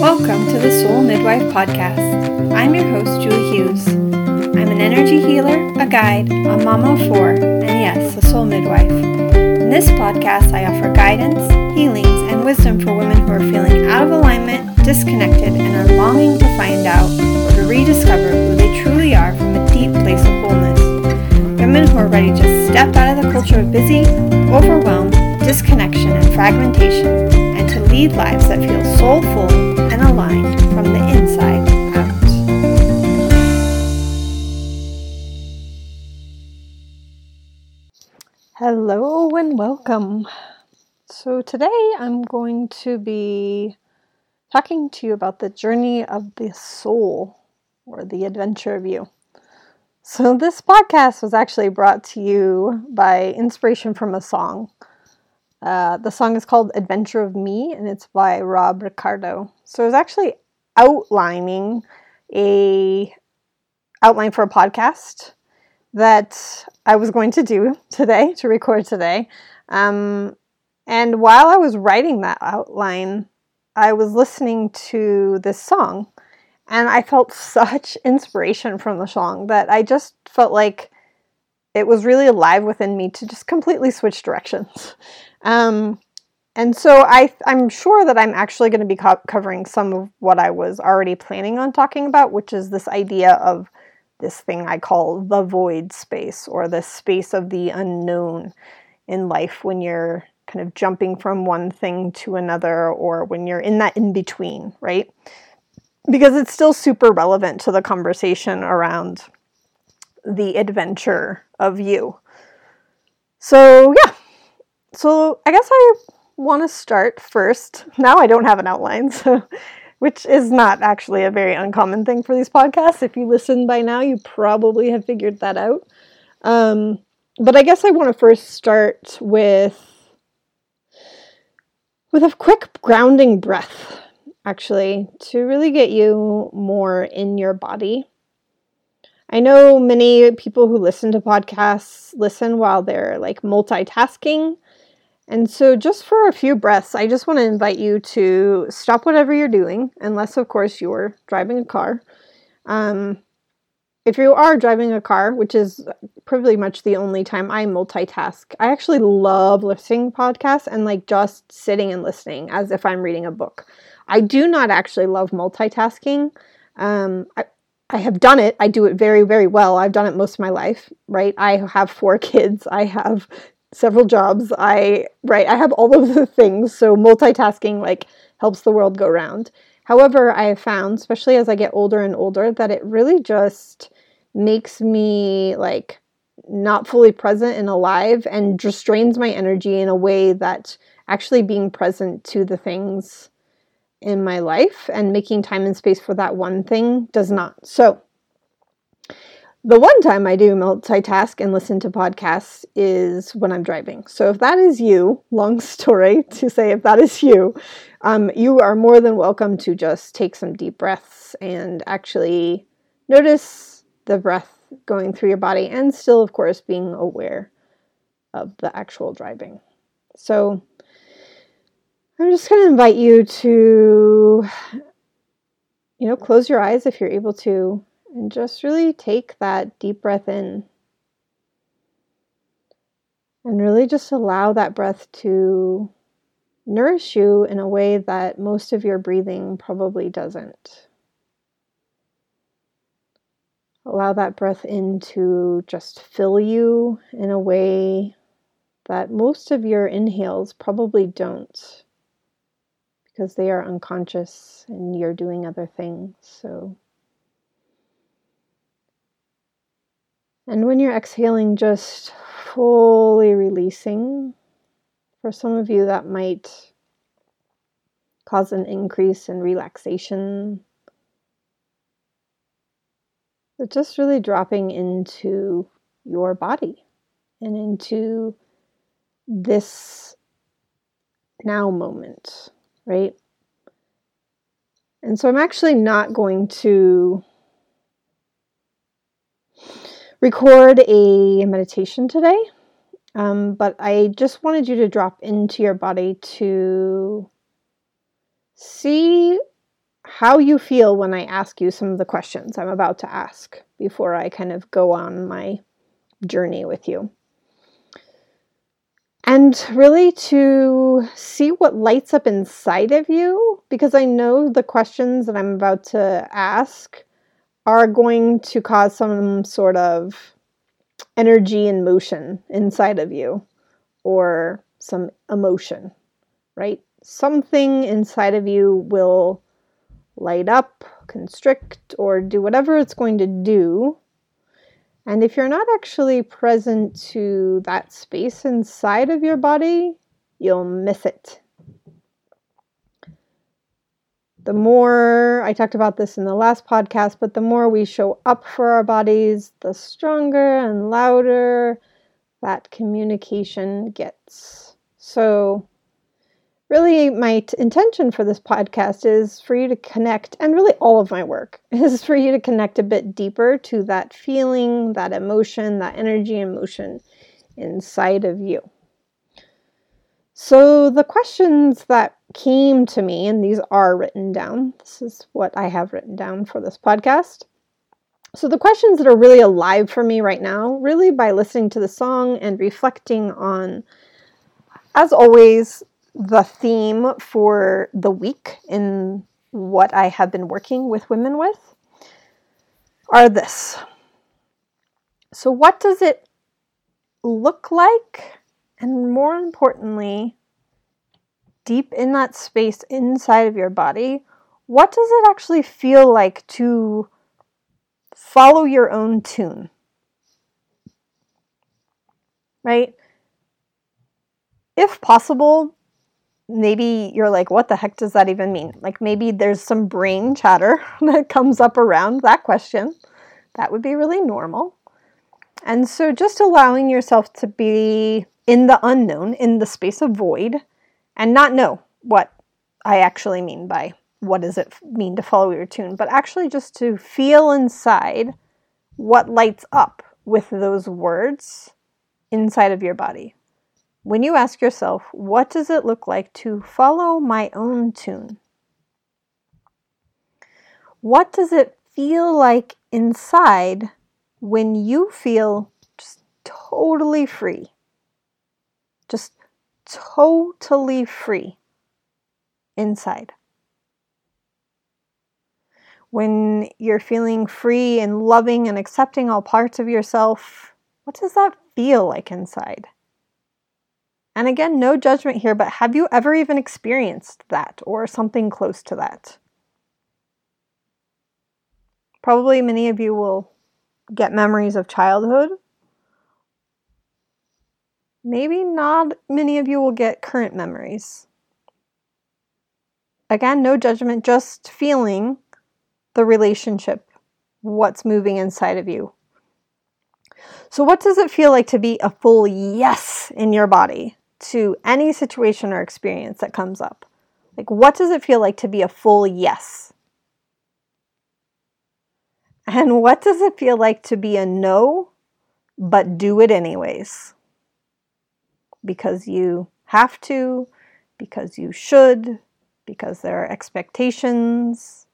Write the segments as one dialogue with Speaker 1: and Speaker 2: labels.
Speaker 1: Welcome to the Soul Midwife Podcast. I'm your host, Julie Hughes. I'm an energy healer, a guide, a mama of four, and yes, a soul midwife. In this podcast, I offer guidance, healings, and wisdom for women who are feeling out of alignment, disconnected, and are longing to find out or to rediscover who they truly are from a deep place of wholeness. Women who are ready to step out of the culture of busy, overwhelmed, disconnection, and fragmentation, and to lead lives that feel soulful and aligned from the inside out. Hello and welcome. So, today I'm going to be talking to you about the journey of the soul or the adventure of you. So, this podcast was actually brought to you by inspiration from a song. Uh, the song is called Adventure of Me and it's by Rob Ricardo. So, I was actually outlining a outline for a podcast that I was going to do today, to record today. Um, and while I was writing that outline, I was listening to this song and I felt such inspiration from the song that I just felt like it was really alive within me to just completely switch directions. Um, and so I, I'm sure that I'm actually going to be co- covering some of what I was already planning on talking about, which is this idea of this thing I call the void space or the space of the unknown in life when you're kind of jumping from one thing to another or when you're in that in between, right? Because it's still super relevant to the conversation around the adventure of you. So, yeah. So, I guess I want to start first. Now I don't have an outline, so which is not actually a very uncommon thing for these podcasts. If you listen by now, you probably have figured that out. Um, but I guess I want to first start with with a quick grounding breath, actually, to really get you more in your body. I know many people who listen to podcasts listen while they're like multitasking. And so, just for a few breaths, I just want to invite you to stop whatever you're doing, unless, of course, you're driving a car. Um, if you are driving a car, which is pretty much the only time I multitask, I actually love listening podcasts and like just sitting and listening as if I'm reading a book. I do not actually love multitasking. Um, I, I have done it. I do it very, very well. I've done it most of my life, right? I have four kids. I have several jobs. I right, I have all of the things. So multitasking like helps the world go round. However, I have found, especially as I get older and older, that it really just makes me like not fully present and alive and just drains my energy in a way that actually being present to the things in my life and making time and space for that one thing does not. So, the one time I do multitask and listen to podcasts is when I'm driving. So if that is you, long story to say, if that is you, um, you are more than welcome to just take some deep breaths and actually notice the breath going through your body and still, of course, being aware of the actual driving. So I'm just going to invite you to, you know, close your eyes if you're able to and just really take that deep breath in. And really just allow that breath to nourish you in a way that most of your breathing probably doesn't. Allow that breath in to just fill you in a way that most of your inhales probably don't because they are unconscious and you're doing other things. So And when you're exhaling, just fully releasing. For some of you, that might cause an increase in relaxation. But just really dropping into your body and into this now moment, right? And so I'm actually not going to record a meditation today, um, but I just wanted you to drop into your body to see how you feel when I ask you some of the questions I'm about to ask before I kind of go on my journey with you. And really to see what lights up inside of you, because I know the questions that I'm about to ask are going to cause some sort of energy and motion inside of you or some emotion, right? Something inside of you will light up, constrict, or do whatever it's going to do. And if you're not actually present to that space inside of your body, you'll miss it the more I talked about this in the last podcast, but the more we show up for our bodies, the stronger and louder that communication gets. So, really, my t- intention for this podcast is for you to connect, and really all of my work is for you to connect a bit deeper to that feeling, that emotion, that energy and motion inside of you. So, the questions that came to me, and these are written down, this is what I have written down for this podcast. So, the questions that are really alive for me right now, really by listening to the song and reflecting on, as always, the theme for the week in what I have been working with women with, are this. So, what does it look like and more importantly, deep in that space inside of your body, what does it actually feel like to follow your own tune? Right? If possible, maybe you're like, what the heck does that even mean? Like maybe there's some brain chatter that comes up around that question. That would be really normal. And so just allowing yourself to be in the unknown, in the space of void, and not know what I actually mean by what does it mean to follow your tune, but actually just to feel inside what lights up with those words inside of your body. When you ask yourself, what does it look like to follow my own tune? What does it feel like inside when you feel just totally free? just totally free inside. When you're feeling free and loving and accepting all parts of yourself, what does that feel like inside? And again, no judgment here, but have you ever even experienced that or something close to that? Probably many of you will get memories of childhood maybe not many of you will get current memories. Again, no judgment, just feeling the relationship, what's moving inside of you. So, what does it feel like to be a full yes in your body to any situation or experience that comes up? Like, what does it feel like to be a full yes? And what does it feel like to be a no, but do it anyways? Because you have to, because you should, because there are expectations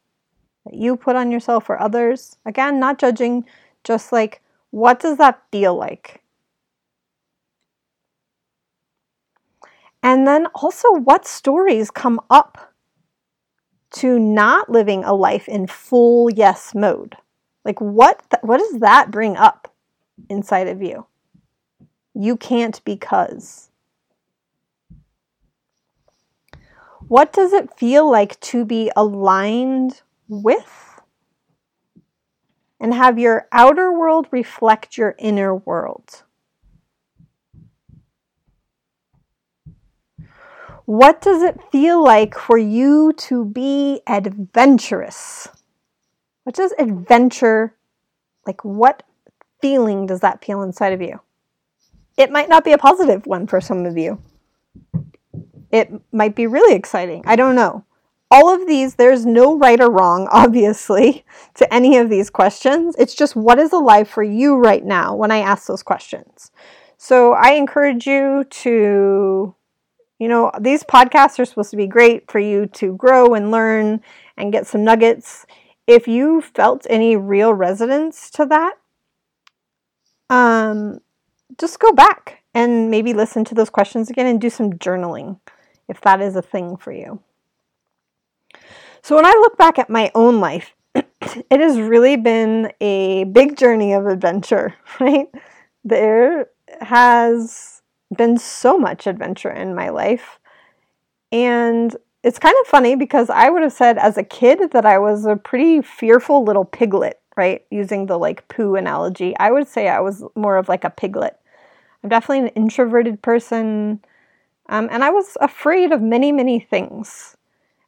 Speaker 1: that you put on yourself or others. Again, not judging, just like, what does that feel like? And then also, what stories come up to not living a life in full yes mode? Like, what, th- what does that bring up inside of you? You can't because. What does it feel like to be aligned with and have your outer world reflect your inner world? What does it feel like for you to be adventurous? What does adventure, like what feeling does that feel inside of you? It might not be a positive one for some of you. It might be really exciting. I don't know. All of these, there's no right or wrong, obviously, to any of these questions. It's just what is alive for you right now when I ask those questions. So I encourage you to You know, these podcasts are supposed to be great for you to grow and learn and get some nuggets. If you felt any real resonance to that, um, just go back and maybe listen to those questions again and do some journaling if that is a thing for you. So, when I look back at my own life, it has really been a big journey of adventure, right? There has been so much adventure in my life. And it's kind of funny because I would have said as a kid that I was a pretty fearful little piglet, right? Using the like Pooh analogy. I would say I was more of like a piglet. I'm definitely an introverted person. Um, and I was afraid of many, many things.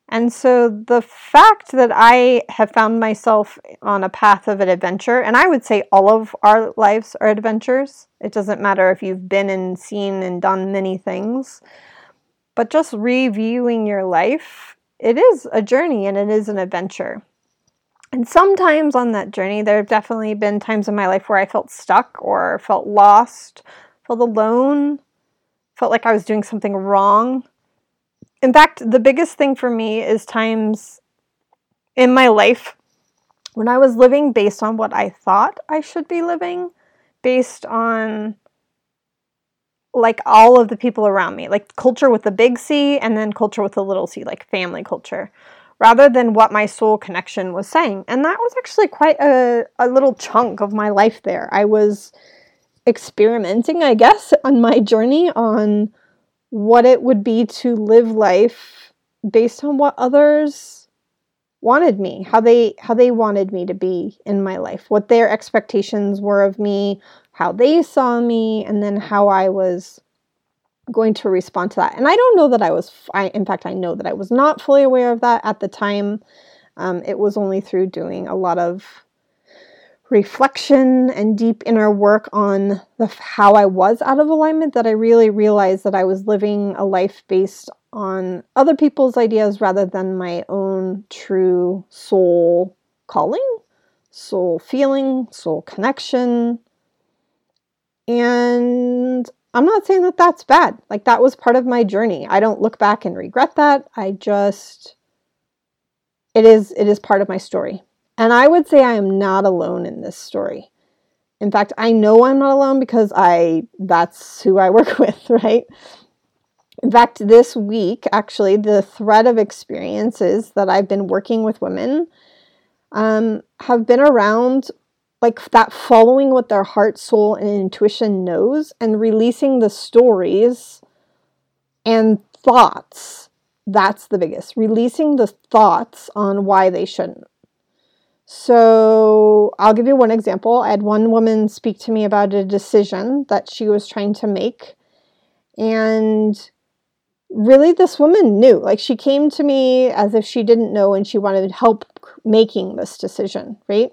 Speaker 1: And so the fact that I have found myself on a path of an adventure, and I would say all of our lives are adventures. It doesn't matter if you've been and seen and done many things, but just reviewing your life, it is a journey and it is an adventure. And sometimes on that journey, there have definitely been times in my life where I felt stuck or felt lost, felt alone, felt like I was doing something wrong in fact, the biggest thing for me is times in my life when I was living based on what I thought I should be living, based on like all of the people around me, like culture with the big C and then culture with the little c, like family culture, rather than what my soul connection was saying. And that was actually quite a, a little chunk of my life there. I was experimenting, I guess, on my journey on what it would be to live life based on what others wanted me how they how they wanted me to be in my life what their expectations were of me how they saw me and then how i was going to respond to that. And i don't know that i was I, in fact i know that i was not fully aware of that at the time. Um, it was only through doing a lot of reflection and deep inner work on the how I was out of alignment that I really realized that I was living a life based on other people's ideas rather than my own true soul calling, soul feeling, soul connection. And I'm not saying that that's bad. Like that was part of my journey. I don't look back and regret that. I just it is it is part of my story. And I would say I am not alone in this story. In fact, I know I'm not alone because I that's who I work with, right? In fact, this week, actually, the thread of experiences that I've been working with women um, have been around like that following what their heart, soul, and intuition knows and releasing the stories and thoughts. That's the biggest. Releasing the thoughts on why they shouldn't. So I'll give you one example. I had one woman speak to me about a decision that she was trying to make. And really, this woman knew. Like, she came to me as if she didn't know and she wanted help making this decision, right?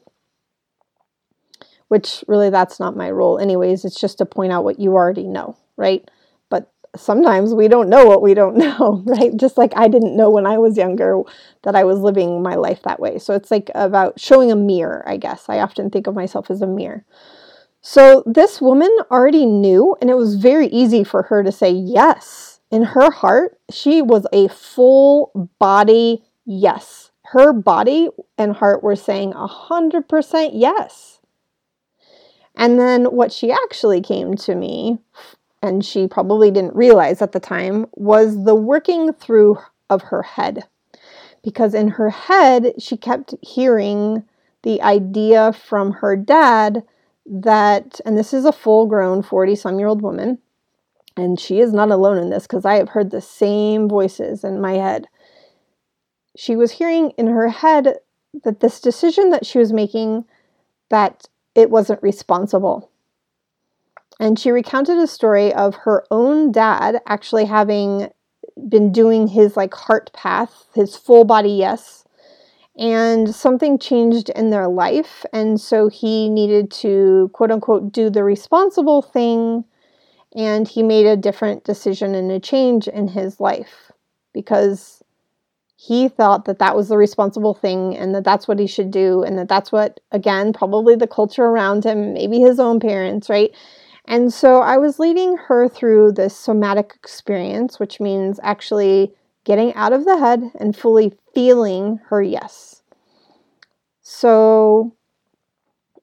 Speaker 1: Which really, that's not my role, anyways. It's just to point out what you already know, right? Sometimes we don't know what we don't know, right? Just like I didn't know when I was younger that I was living my life that way. So it's like about showing a mirror, I guess. I often think of myself as a mirror. So this woman already knew, and it was very easy for her to say yes. In her heart, she was a full body yes. Her body and heart were saying 100% yes. And then what she actually came to me and she probably didn't realize at the time, was the working through of her head. Because in her head, she kept hearing the idea from her dad that, and this is a full grown 40 some year old woman, and she is not alone in this because I have heard the same voices in my head. She was hearing in her head that this decision that she was making that it wasn't responsible and she recounted a story of her own dad actually having been doing his like heart path, his full body yes, and something changed in their life. And so he needed to quote unquote do the responsible thing. And he made a different decision and a change in his life because he thought that that was the responsible thing and that that's what he should do. And that that's what, again, probably the culture around him, maybe his own parents, right? And so I was leading her through this somatic experience, which means actually getting out of the head and fully feeling her yes. So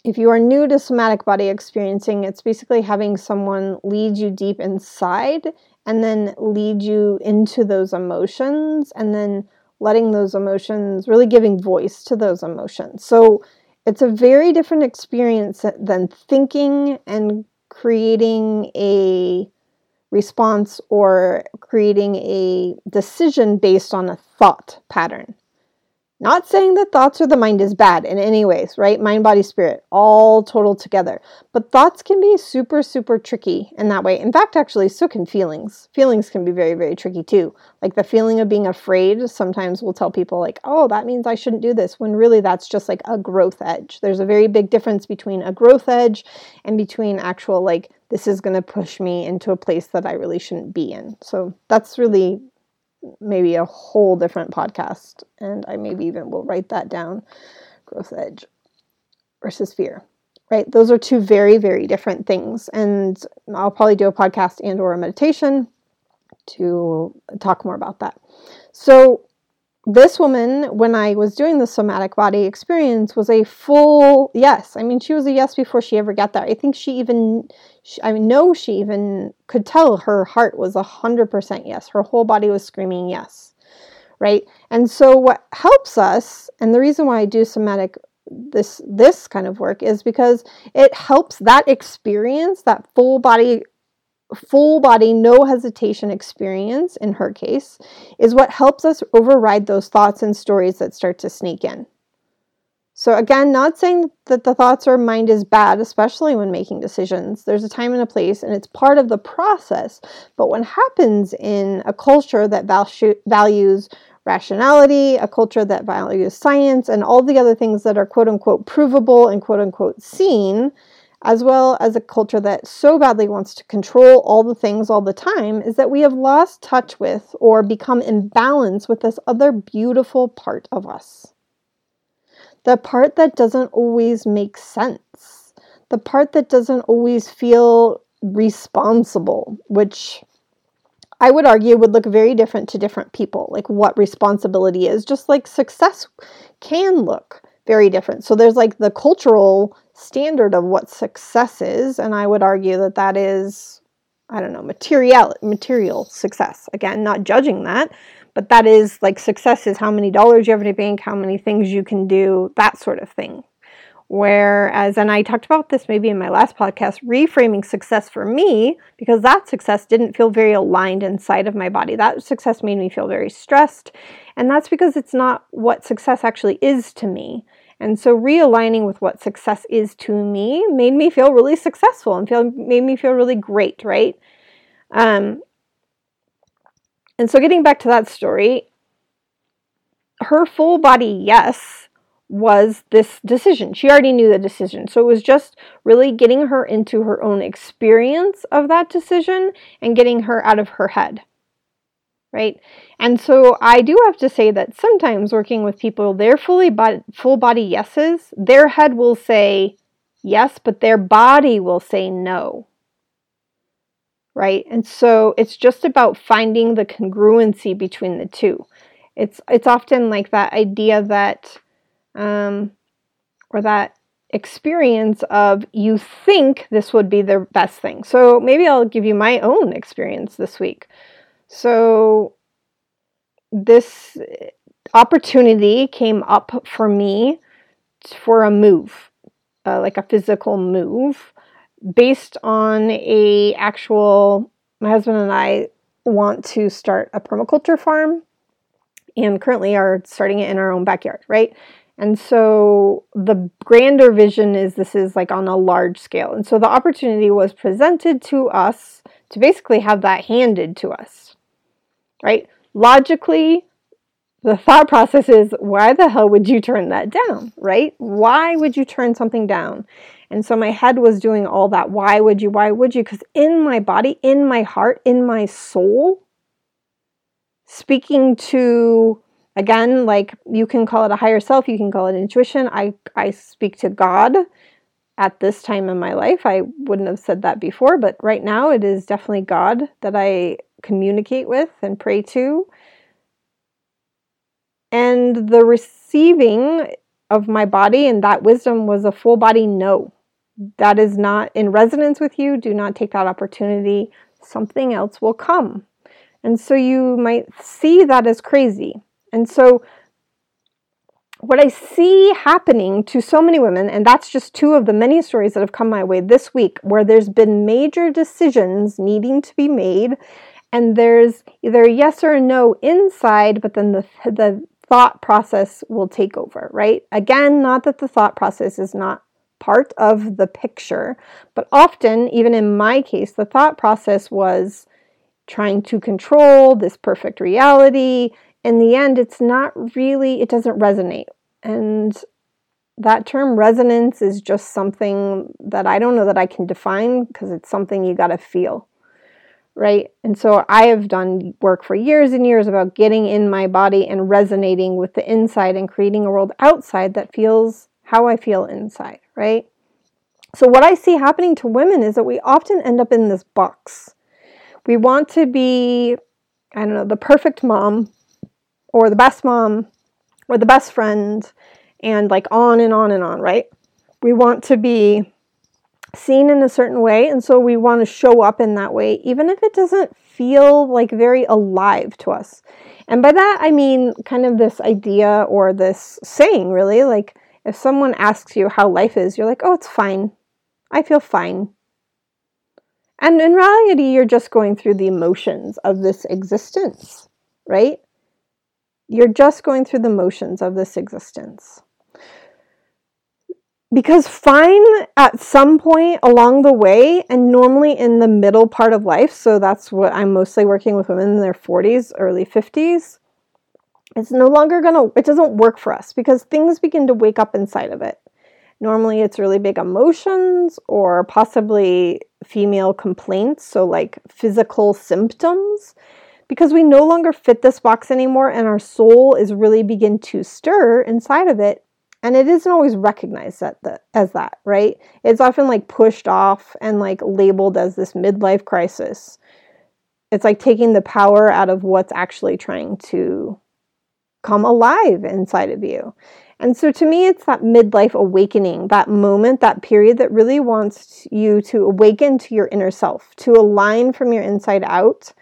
Speaker 1: if you are new to somatic body experiencing, it's basically having someone lead you deep inside and then lead you into those emotions and then letting those emotions, really giving voice to those emotions. So it's a very different experience than thinking and creating a response or creating a decision based on a thought pattern. Not saying that thoughts or the mind is bad in any ways, right? Mind, body, spirit, all total together. But thoughts can be super, super tricky in that way. In fact, actually, so can feelings. Feelings can be very, very tricky too. Like the feeling of being afraid, sometimes we'll tell people, like, oh, that means I shouldn't do this, when really that's just like a growth edge. There's a very big difference between a growth edge and between actual, like, this is going to push me into a place that I really shouldn't be in. So that's really maybe a whole different podcast. And I maybe even will write that down growth edge versus fear right those are two very very different things and i'll probably do a podcast and or a meditation to talk more about that so this woman, when I was doing the somatic body experience, was a full yes. I mean, she was a yes before she ever got there. I think she even, she, I know she even could tell her heart was a hundred percent yes. Her whole body was screaming yes, right? And so, what helps us, and the reason why I do somatic this this kind of work is because it helps that experience, that full body full body, no hesitation experience, in her case, is what helps us override those thoughts and stories that start to sneak in. So, again, not saying that the thoughts or mind is bad, especially when making decisions. There's a time and a place, and it's part of the process. But what happens in a culture that values rationality, a culture that values science, and all the other things that are quote unquote provable and quote unquote seen, as well as a culture that so badly wants to control all the things all the time, is that we have lost touch with or become imbalanced with this other beautiful part of us. The part that doesn't always make sense, the part that doesn't always feel responsible, which I would argue would look very different to different people, like what responsibility is, just like success can look very different. So there's like the cultural standard of what success is, and I would argue that that is, I don't know, material material success. Again, not judging that, but that is like success is how many dollars you have in a bank, how many things you can do, that sort of thing. Whereas, and I talked about this maybe in my last podcast, reframing success for me, because that success didn't feel very aligned inside of my body. That success made me feel very stressed. And that's because it's not what success actually is to me. And so realigning with what success is to me made me feel really successful and feel made me feel really great, right? Um, and so getting back to that story, her full body yes was this decision. She already knew the decision. So it was just really getting her into her own experience of that decision and getting her out of her head right? And so I do have to say that sometimes working with people, they're fully body, full body yeses. Their head will say yes, but their body will say no. Right? And so it's just about finding the congruency between the two. It's it's often like that idea that um or that experience of you think this would be the best thing. So maybe I'll give you my own experience this week. So this opportunity came up for me for a move, uh, like a physical move, based on a actual. My husband and I want to start a permaculture farm, and currently are starting it in our own backyard, right? And so the grander vision is this is like on a large scale. And so the opportunity was presented to us to basically have that handed to us right? Logically, the thought process is why the hell would you turn that down, right? Why would you turn something down? And so my head was doing all that. Why would you? Why would you? Because in my body, in my heart, in my soul, speaking to again, like you can call it a higher self, you can call it intuition. I, I speak to God at this time in my life. I wouldn't have said that before, but right now it is definitely God that I communicate with and pray to. And the receiving of my body and that wisdom was a full body no. That is not in resonance with you. Do not take that opportunity. Something else will come. And so you might see that as crazy. And so what I see happening to so many women, and that's just two of the many stories that have come my way this week, where there's been major decisions needing to be made, and there's either yes or no inside, but then the, the thought process will take over, right? Again, not that the thought process is not part of the picture, but often, even in my case, the thought process was trying to control this perfect reality in the end, it's not really, it doesn't resonate. And that term resonance is just something that I don't know that I can define because it's something you got to feel. Right. And so I have done work for years and years about getting in my body and resonating with the inside and creating a world outside that feels how I feel inside. Right. So, what I see happening to women is that we often end up in this box. We want to be, I don't know, the perfect mom, or the best mom or the best friend and like on and on and on, right? We want to be seen in a certain way and so we want to show up in that way even if it doesn't feel like very alive to us. And by that I mean kind of this idea or this saying really like if someone asks you how life is, you're like, "Oh, it's fine. I feel fine." And in reality, you're just going through the emotions of this existence, right? You're just going through the motions of this existence. Because fine at some point along the way, and normally in the middle part of life, so that's what I'm mostly working with women in their 40s, early 50s, it's no longer gonna, it doesn't work for us because things begin to wake up inside of it. Normally, it's really big emotions or possibly female complaints, so like physical symptoms because we no longer fit this box anymore and our soul is really begin to stir inside of it and it isn't always recognized the, as that right? It's often like pushed off and like labeled as this midlife crisis. It's like taking the power out of what's actually trying to come alive inside of you. And so to me it's that midlife awakening that moment that period that really wants you to awaken to your inner self to align from your inside out.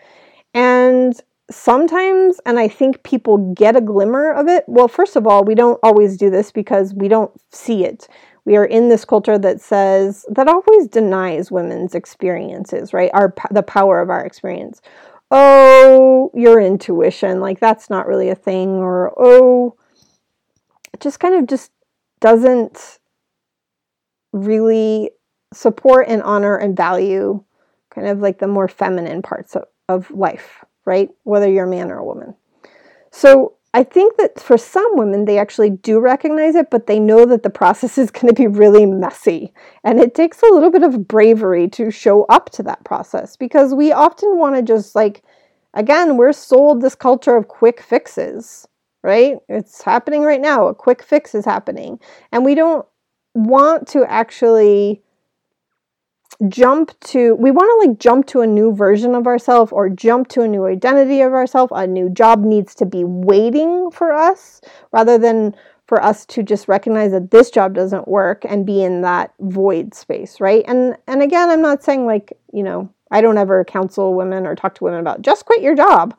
Speaker 1: And sometimes, and I think people get a glimmer of it. Well, first of all, we don't always do this because we don't see it. We are in this culture that says, that always denies women's experiences, right? Our, the power of our experience. Oh, your intuition, like that's not really a thing, or oh, it just kind of just doesn't really support and honor and value kind of like the more feminine parts of, of life, right? Whether you're a man or a woman. So I think that for some women, they actually do recognize it, but they know that the process is going to be really messy. And it takes a little bit of bravery to show up to that process because we often want to just like, again, we're sold this culture of quick fixes, right? It's happening right now. A quick fix is happening. And we don't want to actually jump to we want to like jump to a new version of ourselves or jump to a new identity of ourselves a new job needs to be waiting for us rather than for us to just recognize that this job doesn't work and be in that void space right? And and again i'm not saying like you know i don't ever counsel women or talk to women about just quit your job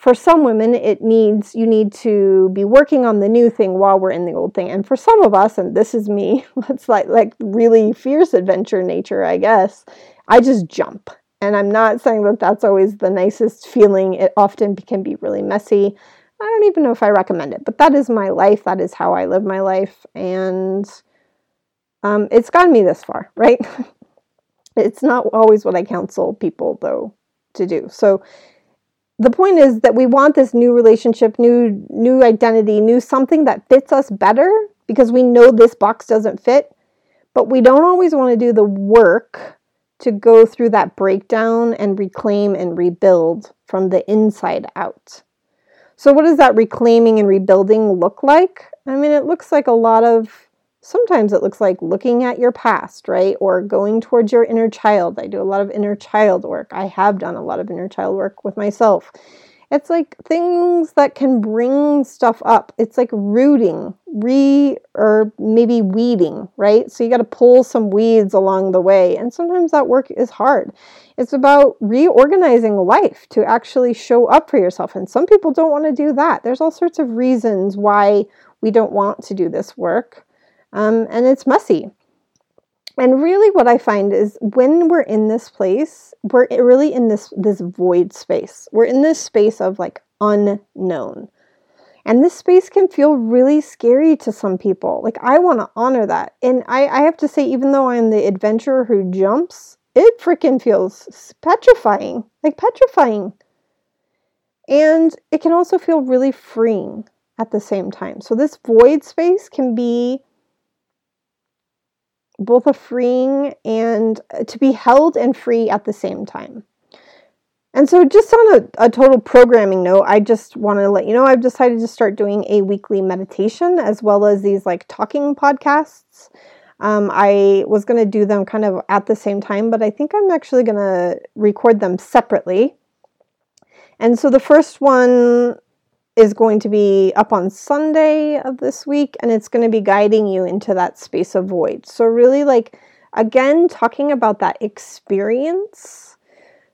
Speaker 1: for some women it needs you need to be working on the new thing while we're in the old thing. And for some of us and this is me it's like like really fierce adventure nature i guess i just jump. And i'm not saying that that's always the nicest feeling. It often can be really messy. I don't even know if i recommend it but that is my life. That is how i live my life. And um, it's gotten me this far right? It's not always what i counsel people though to do. So the point is that we want this new relationship, new new identity, new something that fits us better because we know this box doesn't fit, but we don't always want to do the work to go through that breakdown and reclaim and rebuild from the inside out. So what does that reclaiming and rebuilding look like? I mean, it looks like a lot of Sometimes it looks like looking at your past, right? Or going towards your inner child. I do a lot of inner child work. I have done a lot of inner child work with myself. It's like things that can bring stuff up. It's like rooting, re or maybe weeding, right? So you got to pull some weeds along the way. And sometimes that work is hard. It's about reorganizing life to actually show up for yourself. And some people don't want to do that. There's all sorts of reasons why we don't want to do this work. Um, and it's messy. And really what I find is when we're in this place, we're really in this this void space. We're in this space of like unknown. And this space can feel really scary to some people. Like I want to honor that. And I, I have to say, even though I'm the adventurer who jumps, it freaking feels petrifying. Like petrifying. And it can also feel really freeing at the same time. So this void space can be both a freeing and uh, to be held and free at the same time. And so, just on a, a total programming note, I just want to let you know I've decided to start doing a weekly meditation as well as these like talking podcasts. Um, I was going to do them kind of at the same time, but I think I'm actually going to record them separately. And so, the first one is going to be up on Sunday of this week, and it's going to be guiding you into that space of void. So, really, like, again, talking about that experience.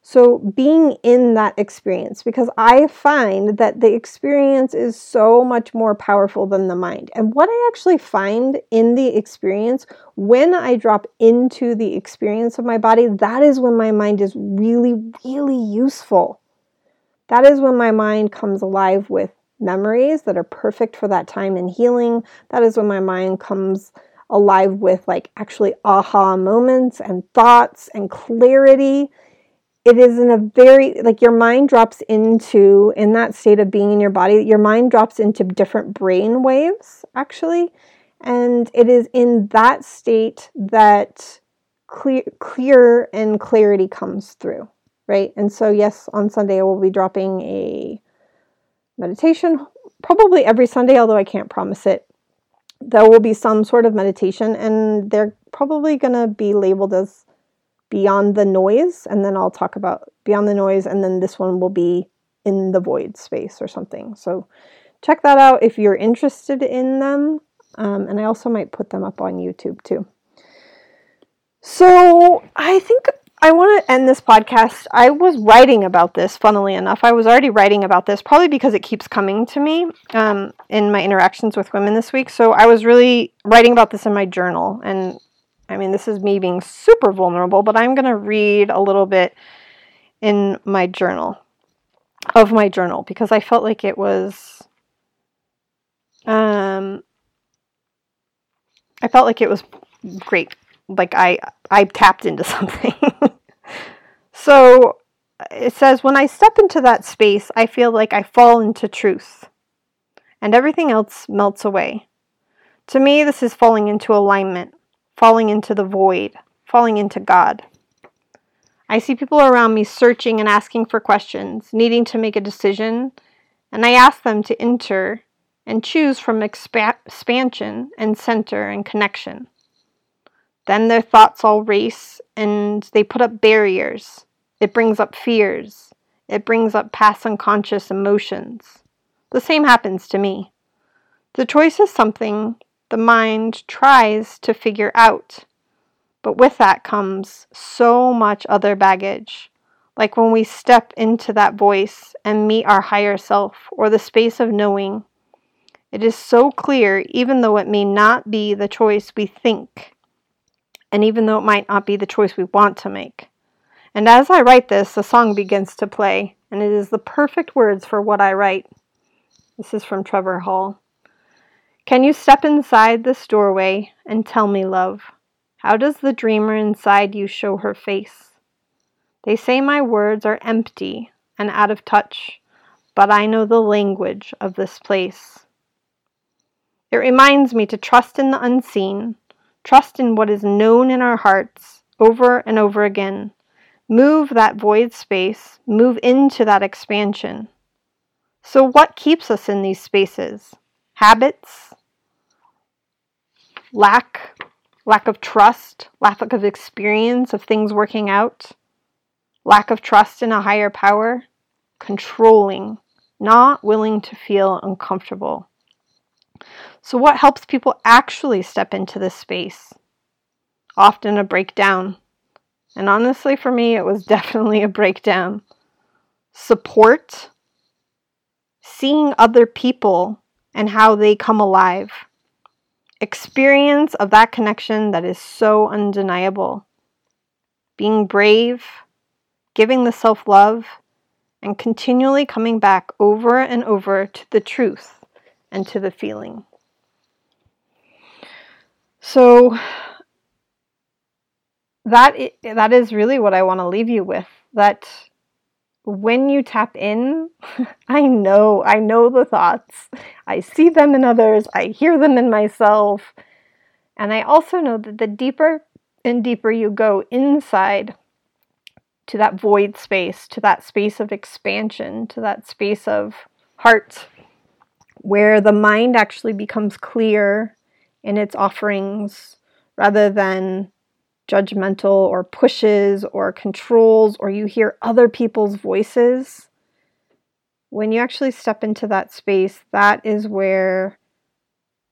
Speaker 1: So, being in that experience, because I find that the experience is so much more powerful than the mind. And what I actually find in the experience, when I drop into the experience of my body, that is when my mind is really, really useful. That is when my mind comes alive with memories that are perfect for that time in healing. That is when my mind comes alive with like actually aha moments and thoughts and clarity. It is in a very, like your mind drops into, in that state of being in your body, your mind drops into different brain waves actually. And it is in that state that clear, clear and clarity comes through right? And so, yes, on Sunday I will be dropping a meditation probably every Sunday, although I can't promise it. There will be some sort of meditation, and they're probably going to be labeled as Beyond the Noise. And then I'll talk about Beyond the Noise, and then this one will be in the void space or something. So, check that out if you're interested in them. Um, and I also might put them up on YouTube too. So, I think I want to end this podcast. I was writing about this, funnily enough. I was already writing about this, probably because it keeps coming to me um, in my interactions with women this week. So I was really writing about this in my journal. And I mean, this is me being super vulnerable, but I'm going to read a little bit in my journal, of my journal, because I felt like it was. Um, I felt like it was great like I I tapped into something. So it says when I step into that space, I feel like I fall into truth and everything else melts away. To me, this is falling into alignment, falling into the void, falling into God. I see people around me searching and asking for questions, needing to make a decision, and I ask them to enter and choose from expa- expansion and center and connection. Then their thoughts all race and they put up barriers. It brings up fears. It brings up past unconscious emotions. The same happens to me. The choice is something the mind tries to figure out. But with that comes so much other baggage. Like when we step into that voice and meet our higher self or the space of knowing. It is so clear, even though it may not be the choice we think and even though it might not be the choice we want to make. And as I write this, a song begins to play, and it is the perfect words for what I write. This is from Trevor Hall. Can you step inside this doorway and tell me, love, how does the dreamer inside you show her face? They say my words are empty and out of touch, but I know the language of this place. It reminds me to trust in the unseen Trust in what is known in our hearts over and over again. Move that void space, move into that expansion. So, what keeps us in these spaces? Habits, lack lack of trust, lack of experience of things working out, lack of trust in a higher power, controlling, not willing to feel uncomfortable. So, what helps people actually step into this space? Often a breakdown. And honestly, for me, it was definitely a breakdown. Support, seeing other people and how they come alive experience of that connection that is so undeniable. Being brave, giving the self love, and continually coming back over and over to the truth and to the feeling. So, that that is really what I want to leave you with that when you tap in, I know, I know the thoughts. I see them in others, I hear them in myself. And I also know that the deeper and deeper you go inside to that void space, to that space of expansion, to that space of heart, where the mind actually becomes clear in its offerings rather than judgmental or pushes or controls or you hear other people's voices, when you actually step into that space, that is where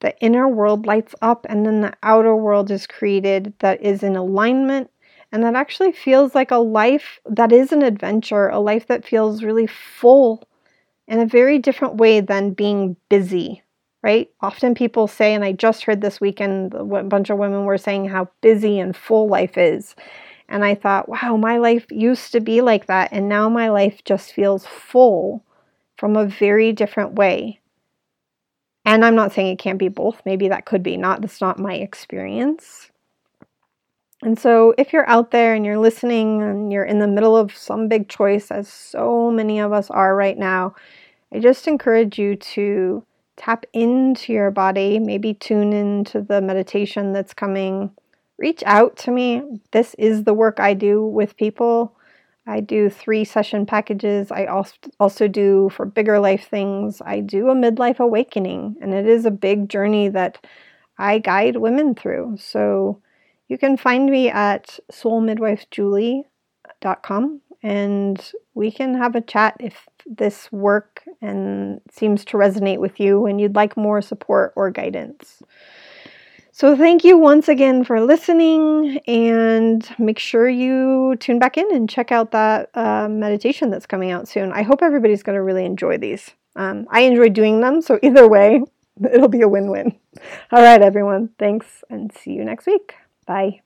Speaker 1: the inner world lights up and then the outer world is created that is in alignment and that actually feels like a life that is an adventure, a life that feels really full in a very different way than being busy right? Often people say, and I just heard this weekend, a bunch of women were saying how busy and full life is. And I thought, wow, my life used to be like that. And now my life just feels full from a very different way. And I'm not saying it can't be both. Maybe that could be not. That's not my experience. And so, if you're out there and you're listening and you're in the middle of some big choice, as so many of us are right now, I just encourage you to tap into your body, maybe tune into the meditation that's coming. Reach out to me. This is the work I do with people. I do three session packages. I also do for bigger life things. I do a midlife awakening, and it is a big journey that I guide women through. So you can find me at soulmidwifejulie.com and we can have a chat if this work and seems to resonate with you and you'd like more support or guidance. So, thank you once again for listening, and make sure you tune back in and check out that uh, meditation that's coming out soon. I hope everybody's going to really enjoy these. Um, I enjoy doing them, so either way, it'll be a win win. All right, everyone, thanks, and see you next week. Bye.